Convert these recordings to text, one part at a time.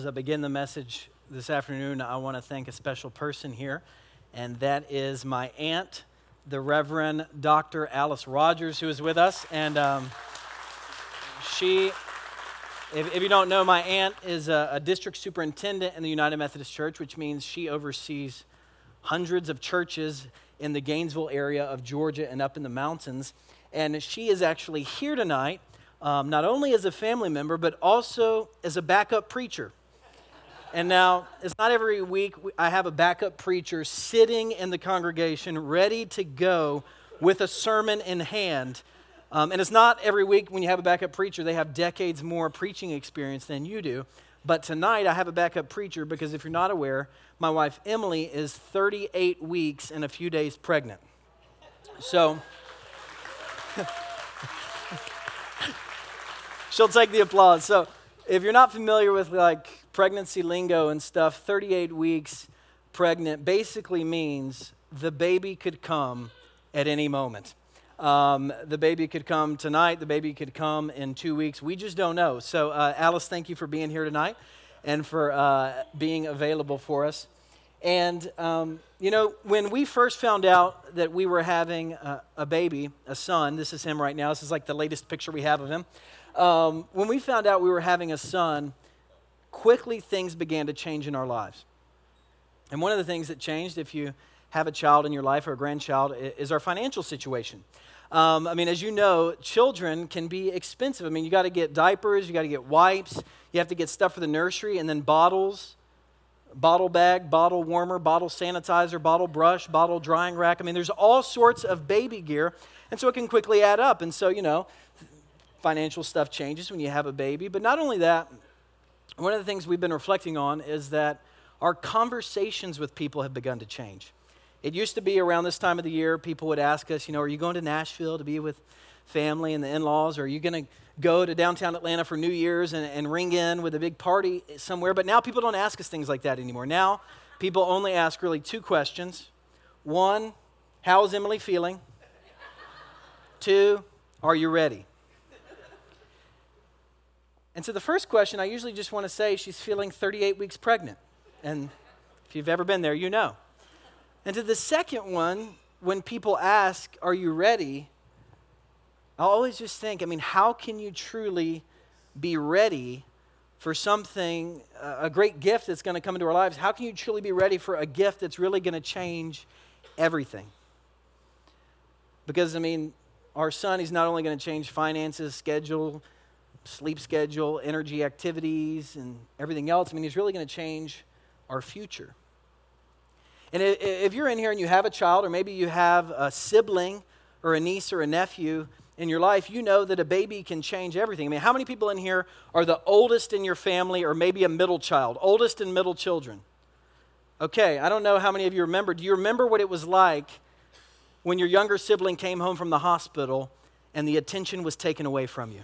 As I begin the message this afternoon, I want to thank a special person here, and that is my aunt, the Reverend Dr. Alice Rogers, who is with us. And um, she, if, if, you don't know, my aunt is a, a district superintendent in the United Methodist Church, which means she oversees hundreds of churches in the Gainesville area of Georgia and up in the mountains. And she is actually here tonight, um, not only as a family member, but also as a backup preacher. And now, it's not every week I have a backup preacher sitting in the congregation ready to go with a sermon in hand. Um, and it's not every week when you have a backup preacher, they have decades more preaching experience than you do. But tonight I have a backup preacher because if you're not aware, my wife Emily is 38 weeks and a few days pregnant. So she'll take the applause. So if you're not familiar with like pregnancy lingo and stuff, 38 weeks pregnant basically means the baby could come at any moment. Um, the baby could come tonight. The baby could come in two weeks. We just don't know. So, uh, Alice, thank you for being here tonight and for uh, being available for us. And, um, you know, when we first found out that we were having a, a, baby, a son, this is him right now. This is like the latest picture we have of him. Um, when we found out we were having a son, quickly things began to change in our lives. And one of the things that changed, if you have a child in your life or a grandchild, is our financial situation. Um, I mean, as you know, children can be expensive. I mean, you got to get diapers, you got to get wipes, you have to get stuff for the nursery, and then bottles, bottle bag, bottle warmer, bottle sanitizer, bottle brush, bottle drying rack. I mean, there's all sorts of baby gear, and so it can quickly add up. And so, you know, financial stuff changes when you have a baby. But not only that, one of the things we've been reflecting on is that our conversations with people have begun to change. It used to be around this time of the year, people would ask us, you know, are you going to Nashville to be with family and the in laws? Or are you going to go to downtown Atlanta for New Year's and, and ring in with a big party somewhere? But now people don't ask us things like that anymore. Now people only ask really two questions one, how is Emily feeling? Two, are you ready? And so the first question, I usually just want to say she's feeling 38 weeks pregnant. And if you've ever been there, you know. And to the second one, when people ask, Are you ready? I'll always just think, I mean, how can you truly be ready for something, a great gift that's going to come into our lives? How can you truly be ready for a gift that's really going to change everything? Because, I mean, our son, he's not only going to change finances, schedule, sleep schedule, energy activities, and everything else. I mean, he's really going to change our future. And if you're in here and you have a child, or maybe you have a sibling or a niece or a nephew in your life, you know that a baby can change everything. I mean, how many people in here are the oldest in your family, or maybe a middle child? Oldest and middle children. Okay, I don't know how many of you remember. Do you remember what it was like when your younger sibling came home from the hospital and the attention was taken away from you?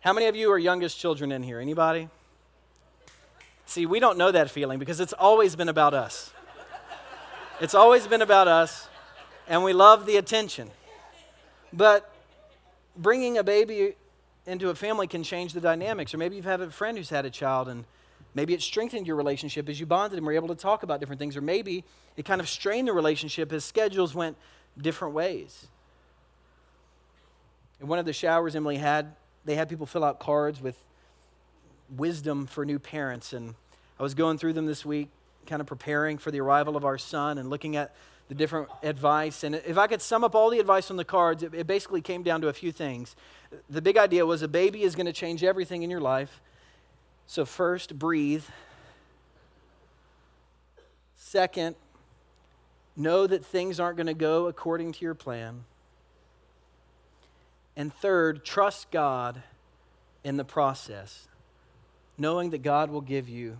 How many of you are youngest children in here? Anybody? See, we don't know that feeling because it's always been about us. It's always been about us, and we love the attention. But bringing a baby into a family can change the dynamics. Or maybe you've had a friend who's had a child, and maybe it strengthened your relationship as you bonded and were able to talk about different things. Or maybe it kind of strained the relationship as schedules went different ways. In one of the showers Emily had, they had people fill out cards with wisdom for new parents. And I was going through them this week, kind of preparing for the arrival of our son and looking at the different advice. And if I could sum up all the advice on the cards, it, basically came down to a few things. The big idea was a baby is going to change everything in your life. So, first, breathe. Second, know that things aren't going to go according to your plan. And third, trust God in the process knowing that God will give you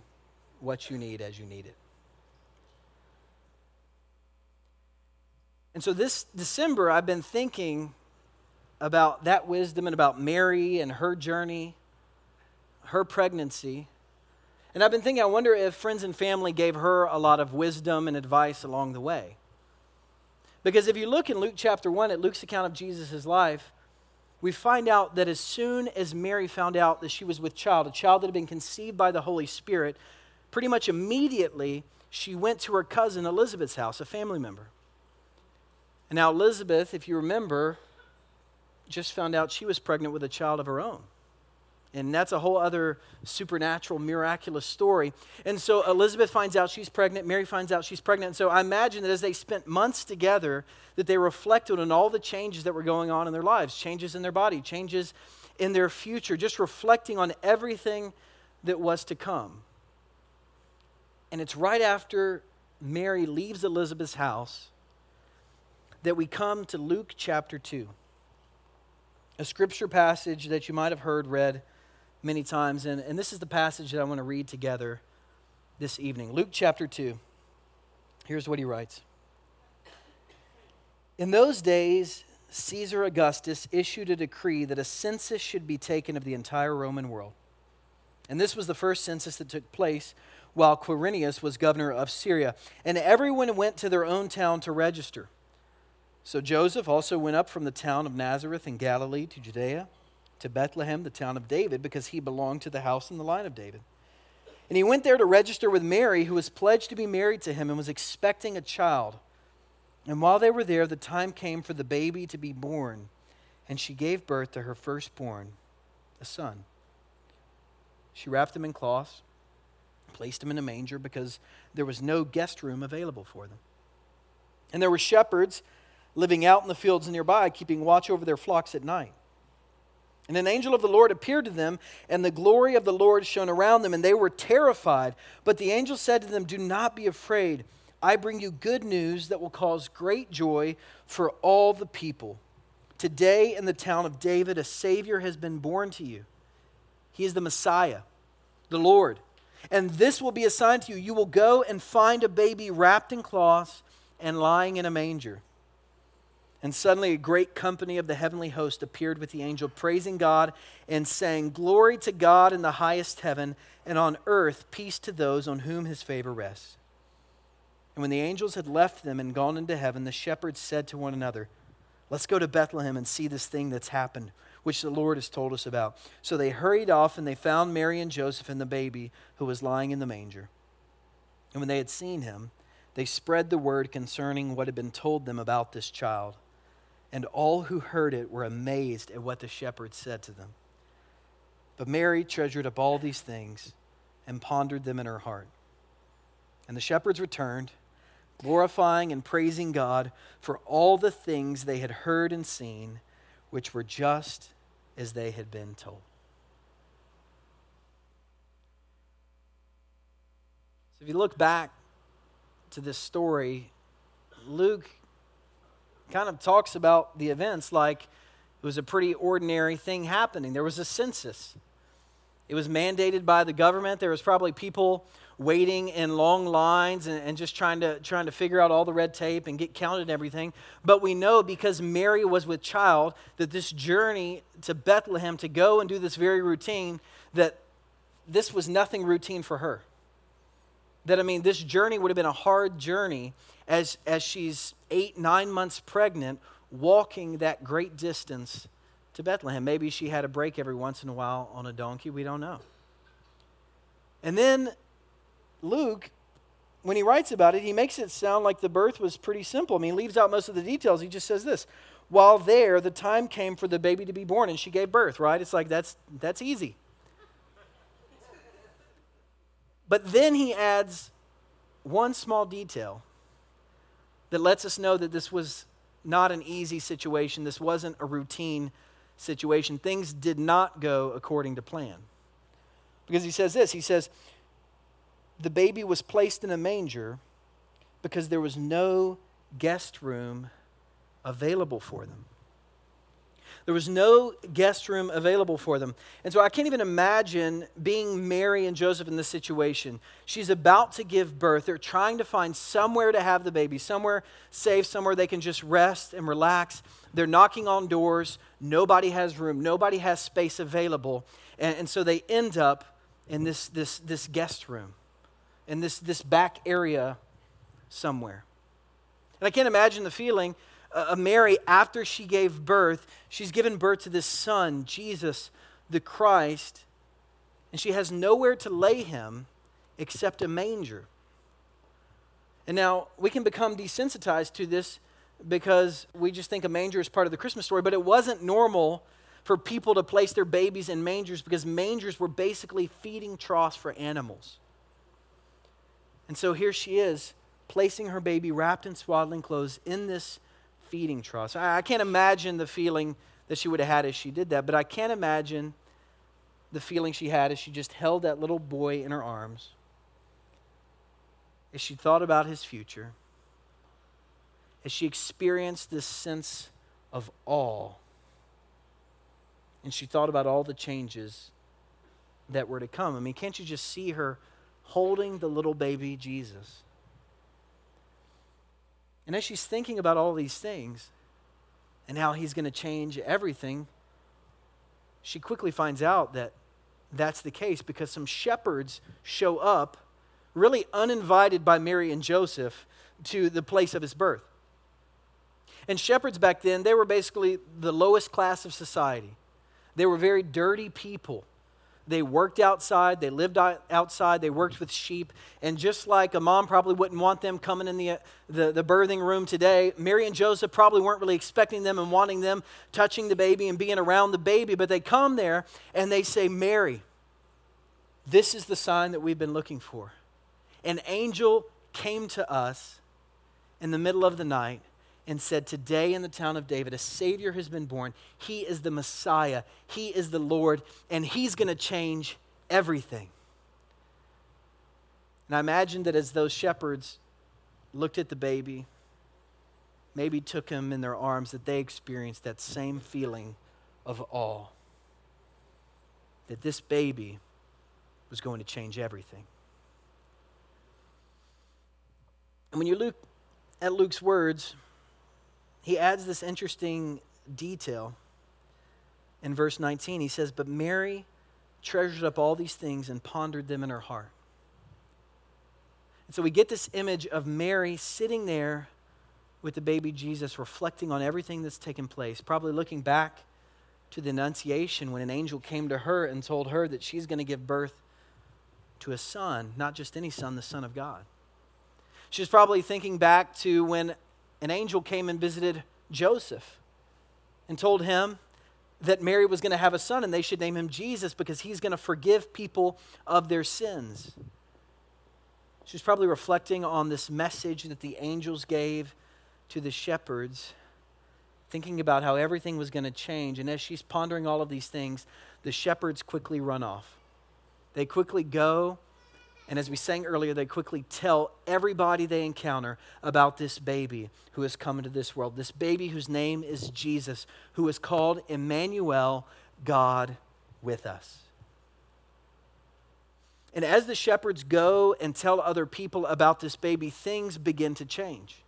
what you need as you need it. And so this December, I've been thinking about that wisdom and about Mary and her journey, her pregnancy. And I've been thinking, I wonder if friends and family gave her a lot of wisdom and advice along the way. Because if you look in Luke chapter 1 at Luke's account of Jesus' life, we find out that as soon as Mary found out that she was with child, a child that had been conceived by the Holy Spirit, pretty much immediately she went to her cousin Elizabeth's house, a family member. And now, Elizabeth, if you remember, just found out she was pregnant with a child of her own. And that's a whole other supernatural, miraculous story. And so Elizabeth finds out she's pregnant. Mary finds out she's pregnant. And so I imagine that as they spent months together, that they reflected on all the changes that were going on in their lives changes in their body, changes in their future, just reflecting on everything that was to come. And it's right after Mary leaves Elizabeth's house that we come to Luke chapter 2, a scripture passage that you might have heard read many times. And, and this is the passage that I want to read together this evening. Luke chapter 2. Here's what he writes In those days, Caesar Augustus issued a decree that a census should be taken of the entire Roman world. And this was the first census that took place while Quirinius was governor of Syria. And everyone went to their own town to register. So Joseph also went up from the town of Nazareth in Galilee to Judea to Bethlehem, the town of David, because he belonged to the house and the line of David. And he went there to register with Mary, who was pledged to be married to him and was expecting a child. And while they were there, the time came for the baby to be born, and she gave birth to her firstborn, a son. She wrapped him in cloths, placed him in a manger because there was no guest room available for them. And there were shepherds living out in the fields nearby, keeping watch over their flocks at night. And an angel of the Lord appeared to them, and the glory of the Lord shone around them, and they were terrified. But the angel said to them, Do not be afraid. I bring you good news that will cause great joy for all the people. Today, in the town of David, a Savior has been born to you. He is the Messiah, the Lord. And this will be a sign to you. You will go and find a baby wrapped in cloths and lying in a manger. And suddenly a great company of the heavenly host appeared with the angel, praising God and saying, Glory to God in the highest heaven, and on earth peace to those on whom his favor rests. And when the angels had left them and gone into heaven, the shepherds said to one another, Let's go to Bethlehem and see this thing that's happened, which the Lord has told us about. So they hurried off, and they found Mary and Joseph and the baby who was lying in the manger. And when they had seen him, they spread the word concerning what had been told them about this child and all who heard it were amazed at what the shepherds said to them. But Mary treasured up all these things and pondered them in her heart. And the shepherds returned, glorifying and praising God for all the things they had heard and seen, which were just as they had been told. So if you look back to this story, Luke kind of talks about the events like it was a pretty ordinary thing happening. There was a census. It was mandated by the government. There was probably people waiting in long lines and, and, just trying to trying to figure out all the red tape and get counted and everything. But we know because Mary was with child that this journey to Bethlehem to go and do this very routine that this was nothing routine for her. That I mean, this journey would have been a hard journey as, as she's eight, nine months pregnant, walking that great distance to Bethlehem. Maybe she had a break every once in a while on a donkey. We don't know. And then Luke, when he writes about it, he makes it sound like the birth was pretty simple. I mean, he leaves out most of the details. He just says this While there, the time came for the baby to be born, and she gave birth, right? It's like that's, that's easy. But then he adds one small detail that lets us know that this was not an easy situation. This wasn't a routine situation. Things did not go according to plan. Because he says this he says, the baby was placed in a manger because there was no guest room available for them. There was no guest room available for them. And so I can't even imagine being Mary and Joseph in this situation. She's about to give birth. They're trying to find somewhere to have the baby, somewhere safe, somewhere they can just rest and relax. They're knocking on doors. Nobody has room, nobody has space available. And, and so they end up in this, this, this guest room, in this, this back area somewhere. And I can't imagine the feeling uh, Mary, after she gave birth, she's given birth to this son, Jesus the Christ, and she has nowhere to lay him except a manger. And now we can become desensitized to this because we just think a manger is part of the Christmas story, but it wasn't normal for people to place their babies in mangers because mangers were basically feeding troughs for animals. And so here she is, placing her baby wrapped in swaddling clothes in this feeding trough. I, I can't imagine the feeling that she would have had as she did that, but I can't imagine the feeling she had as she just held that little boy in her arms, as she thought about his future, as she experienced this sense of awe, and she thought about all the changes that were to come. I mean, can't you just see her holding the little baby Jesus? And as she's thinking about all these things and how he's going to change everything, she quickly finds out that that's the case because some shepherds show up, really uninvited by Mary and Joseph, to the place of his birth. And shepherds back then, they were basically the lowest class of society. They were very dirty people. They worked outside, they lived outside, they worked with sheep. And just like a mom probably wouldn't want them coming in the, the, the, birthing room today, Mary and Joseph probably weren't really expecting them and wanting them touching the baby and being around the baby. But they come there and they say, Mary, this is the sign that we've been looking for. An angel came to us in the middle of the night and said, Today in the town of David, a Savior has been born. He is the Messiah, He is the Lord, and He's going to change everything. And I imagine that as those shepherds looked at the baby, maybe took him in their arms, that they experienced that same feeling of awe. That this baby was going to change everything. And when you look at Luke's words, he adds this interesting detail in verse 19. He says, But Mary treasured up all these things and pondered them in her heart. And so we get this image of Mary sitting there with the baby Jesus, reflecting on everything that's taken place, probably looking back to the Annunciation when an angel came to her and told her that she's going to give birth to a son, not just any son, the Son of God. She's probably thinking back to when an angel came and visited Joseph and told him that Mary was going to have a son and they should name him Jesus because he's going to forgive people of their sins. She's probably reflecting on this message that the angels gave to the shepherds, thinking about how everything was going to change. And as she's pondering all of these things, the shepherds quickly run off. They quickly go and as we sang earlier, they quickly tell everybody they encounter about this baby who has come into this world. This baby whose name is Jesus, who is called Emmanuel, God with us. And as the shepherds go and tell other people about this baby, things begin to change.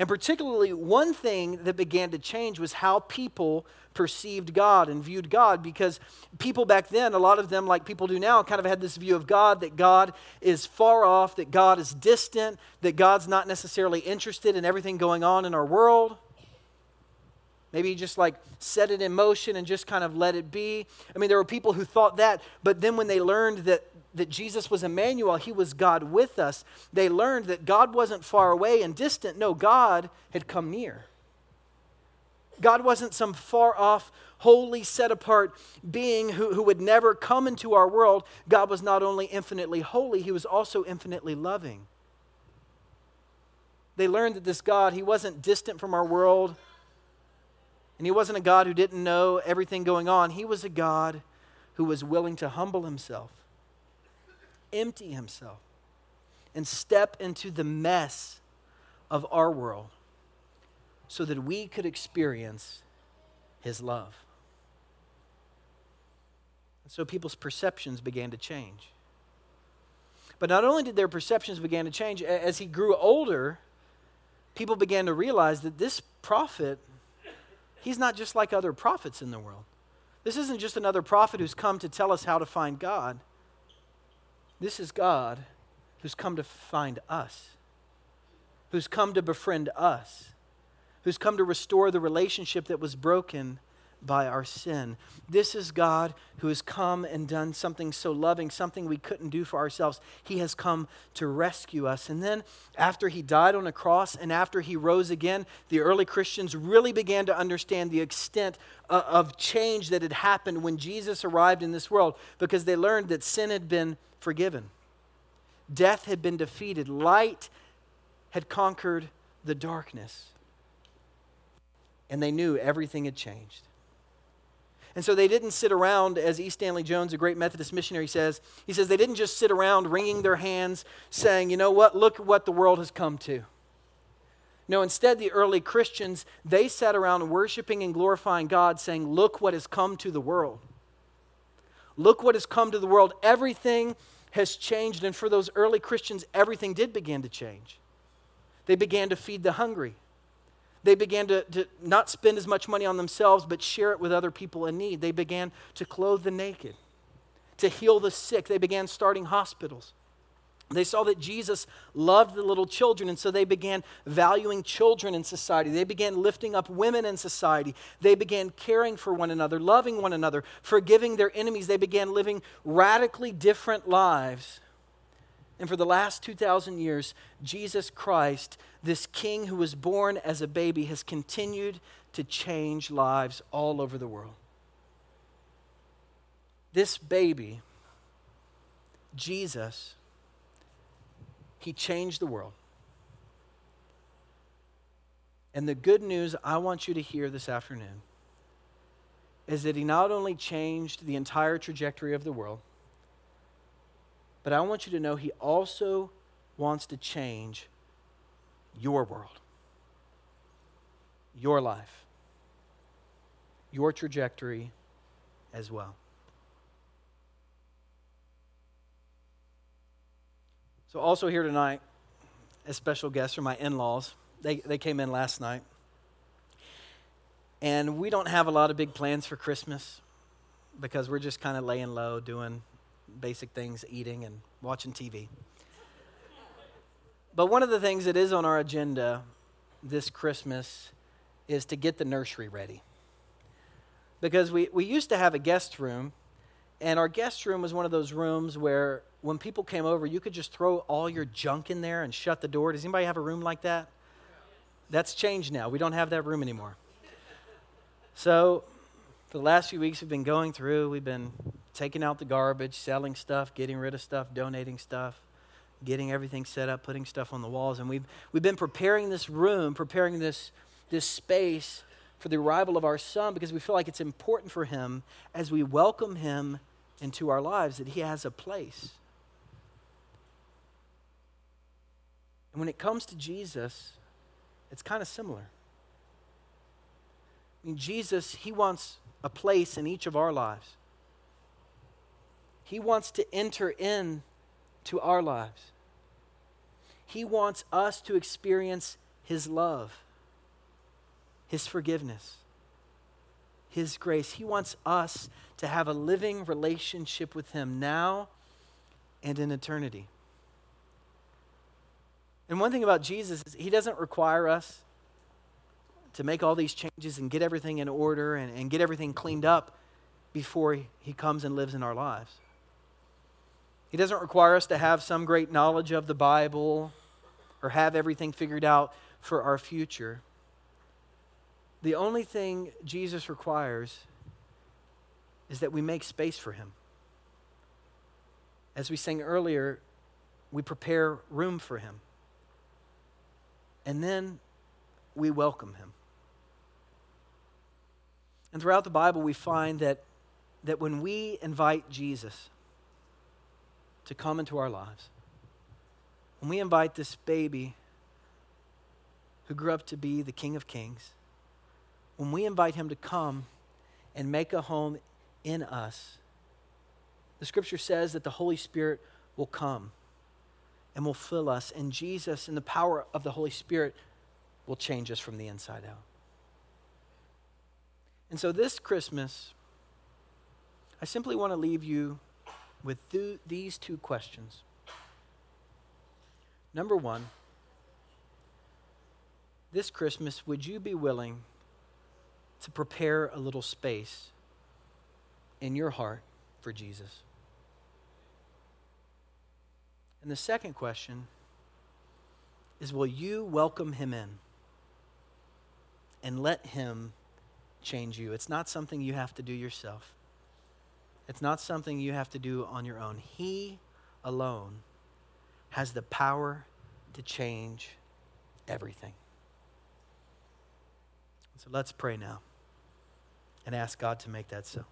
And particularly, one thing that began to change was how people perceived God and viewed God because people back then, a lot of them, like people do now, kind of had this view of God that God is far off, that God is distant, that God's not necessarily interested in everything going on in our world. Maybe just like set it in motion and just kind of let it be. I mean, there were people who thought that, but then when they learned that that Jesus was Emmanuel, he was God with us, they learned that God wasn't far away and distant. No, God had come near. God wasn't some far off, holy, set apart being who, who would never come into our world. God was not only infinitely holy, he was also infinitely loving. They learned that this God, he wasn't distant from our world, and he wasn't a God who didn't know everything going on. He was a God who was willing to humble himself empty himself and step into the mess of our world so that we could experience his love. And so people's perceptions began to change. But not only did their perceptions begin to change, as he grew older, people began to realize that this prophet, he's not just like other prophets in the world. This isn't just another prophet who's come to tell us how to find God. This is God who's come to find us, who's come to befriend us, who's come to restore the relationship that was broken by our sin. This is God who has come and done something so loving, something we couldn't do for ourselves. He has come to rescue us. And then, after he died on a cross and after he rose again, the early Christians really began to understand the extent of change that had happened when Jesus arrived in this world because they learned that sin had been forgiven, death had been defeated, light had conquered the darkness. And they knew everything had changed. And so they didn't sit around, as E. Stanley Jones, a great Methodist missionary, says. He says they didn't just sit around wringing their hands saying, you know what, look what the world has come to. No, instead, the early Christians, they sat around worshiping and glorifying God, saying, Look what has come to the world. Look what has come to the world. Everything has changed. And for those early Christians, everything did begin to change. They began to feed the hungry. They began to, to not spend as much money on themselves, but share it with other people in need. They began to clothe the naked, to heal the sick. They began starting hospitals. They saw that Jesus loved the little children, and so they began valuing children in society. They began lifting up women in society. They began caring for one another, loving one another, forgiving their enemies. They began living radically different lives and for the last 2,000 years, Jesus Christ, this king who was born as a baby, has continued to change lives all over the world. This baby, Jesus, he changed the world. And the good news I want you to hear this afternoon is that he not only changed the entire trajectory of the world, but I want you to know He also wants to change your world, your life, your trajectory as well. So, also here tonight, as special guests are my in laws. They, they came in last night. And we don't have a lot of big plans for Christmas because we're just kind of laying low, doing basic things, eating and watching TV. But one of the things that is on our agenda this Christmas is to get the nursery ready. Because we, we used to have a guest room, and our guest room was one of those rooms where when people came over, you could just throw all your junk in there and shut the door. Does anybody have a room like that? That's changed now. We don't have that room anymore. So for the last few weeks, we've been going through, we've been taking out the garbage, selling stuff, getting rid of stuff, donating stuff, getting everything set up, putting stuff on the walls. And we've, we've been preparing this room, preparing this, this space for the arrival of our son because we feel like it's important for him as we welcome him into our lives that he has a place. And when it comes to Jesus, it's kind of similar. I mean, Jesus, he wants a place in each of our lives. He wants to enter in to our lives. He wants us to experience his love, his forgiveness, his grace. He wants us to have a living relationship with him now and in eternity. And one thing about Jesus is he doesn't require us to make all these changes and get everything in order and, and get everything cleaned up before he, he comes and lives in our lives. He doesn't require us to have some great knowledge of the Bible or have everything figured out for our future. The only thing Jesus requires is that we make space for him. As we sang earlier, we prepare room for him. And then we welcome him. And throughout the Bible, we find that, that when we invite Jesus to come into our lives, when we invite this baby who grew up to be the King of Kings, when we invite him to come and make a home in us, the scripture says that the Holy Spirit will come and will fill us, and Jesus, in the power of the Holy Spirit, will change us from the inside out. And so this Christmas, I simply want to leave you with th- these two questions. Number one, this Christmas, would you be willing to prepare a little space in your heart for Jesus? And the second question is Will you welcome him in and let him change you? It's not something you have to do yourself, it's not something you have to do on your own. He alone has the power to change everything. So let's pray now and ask God to make that so.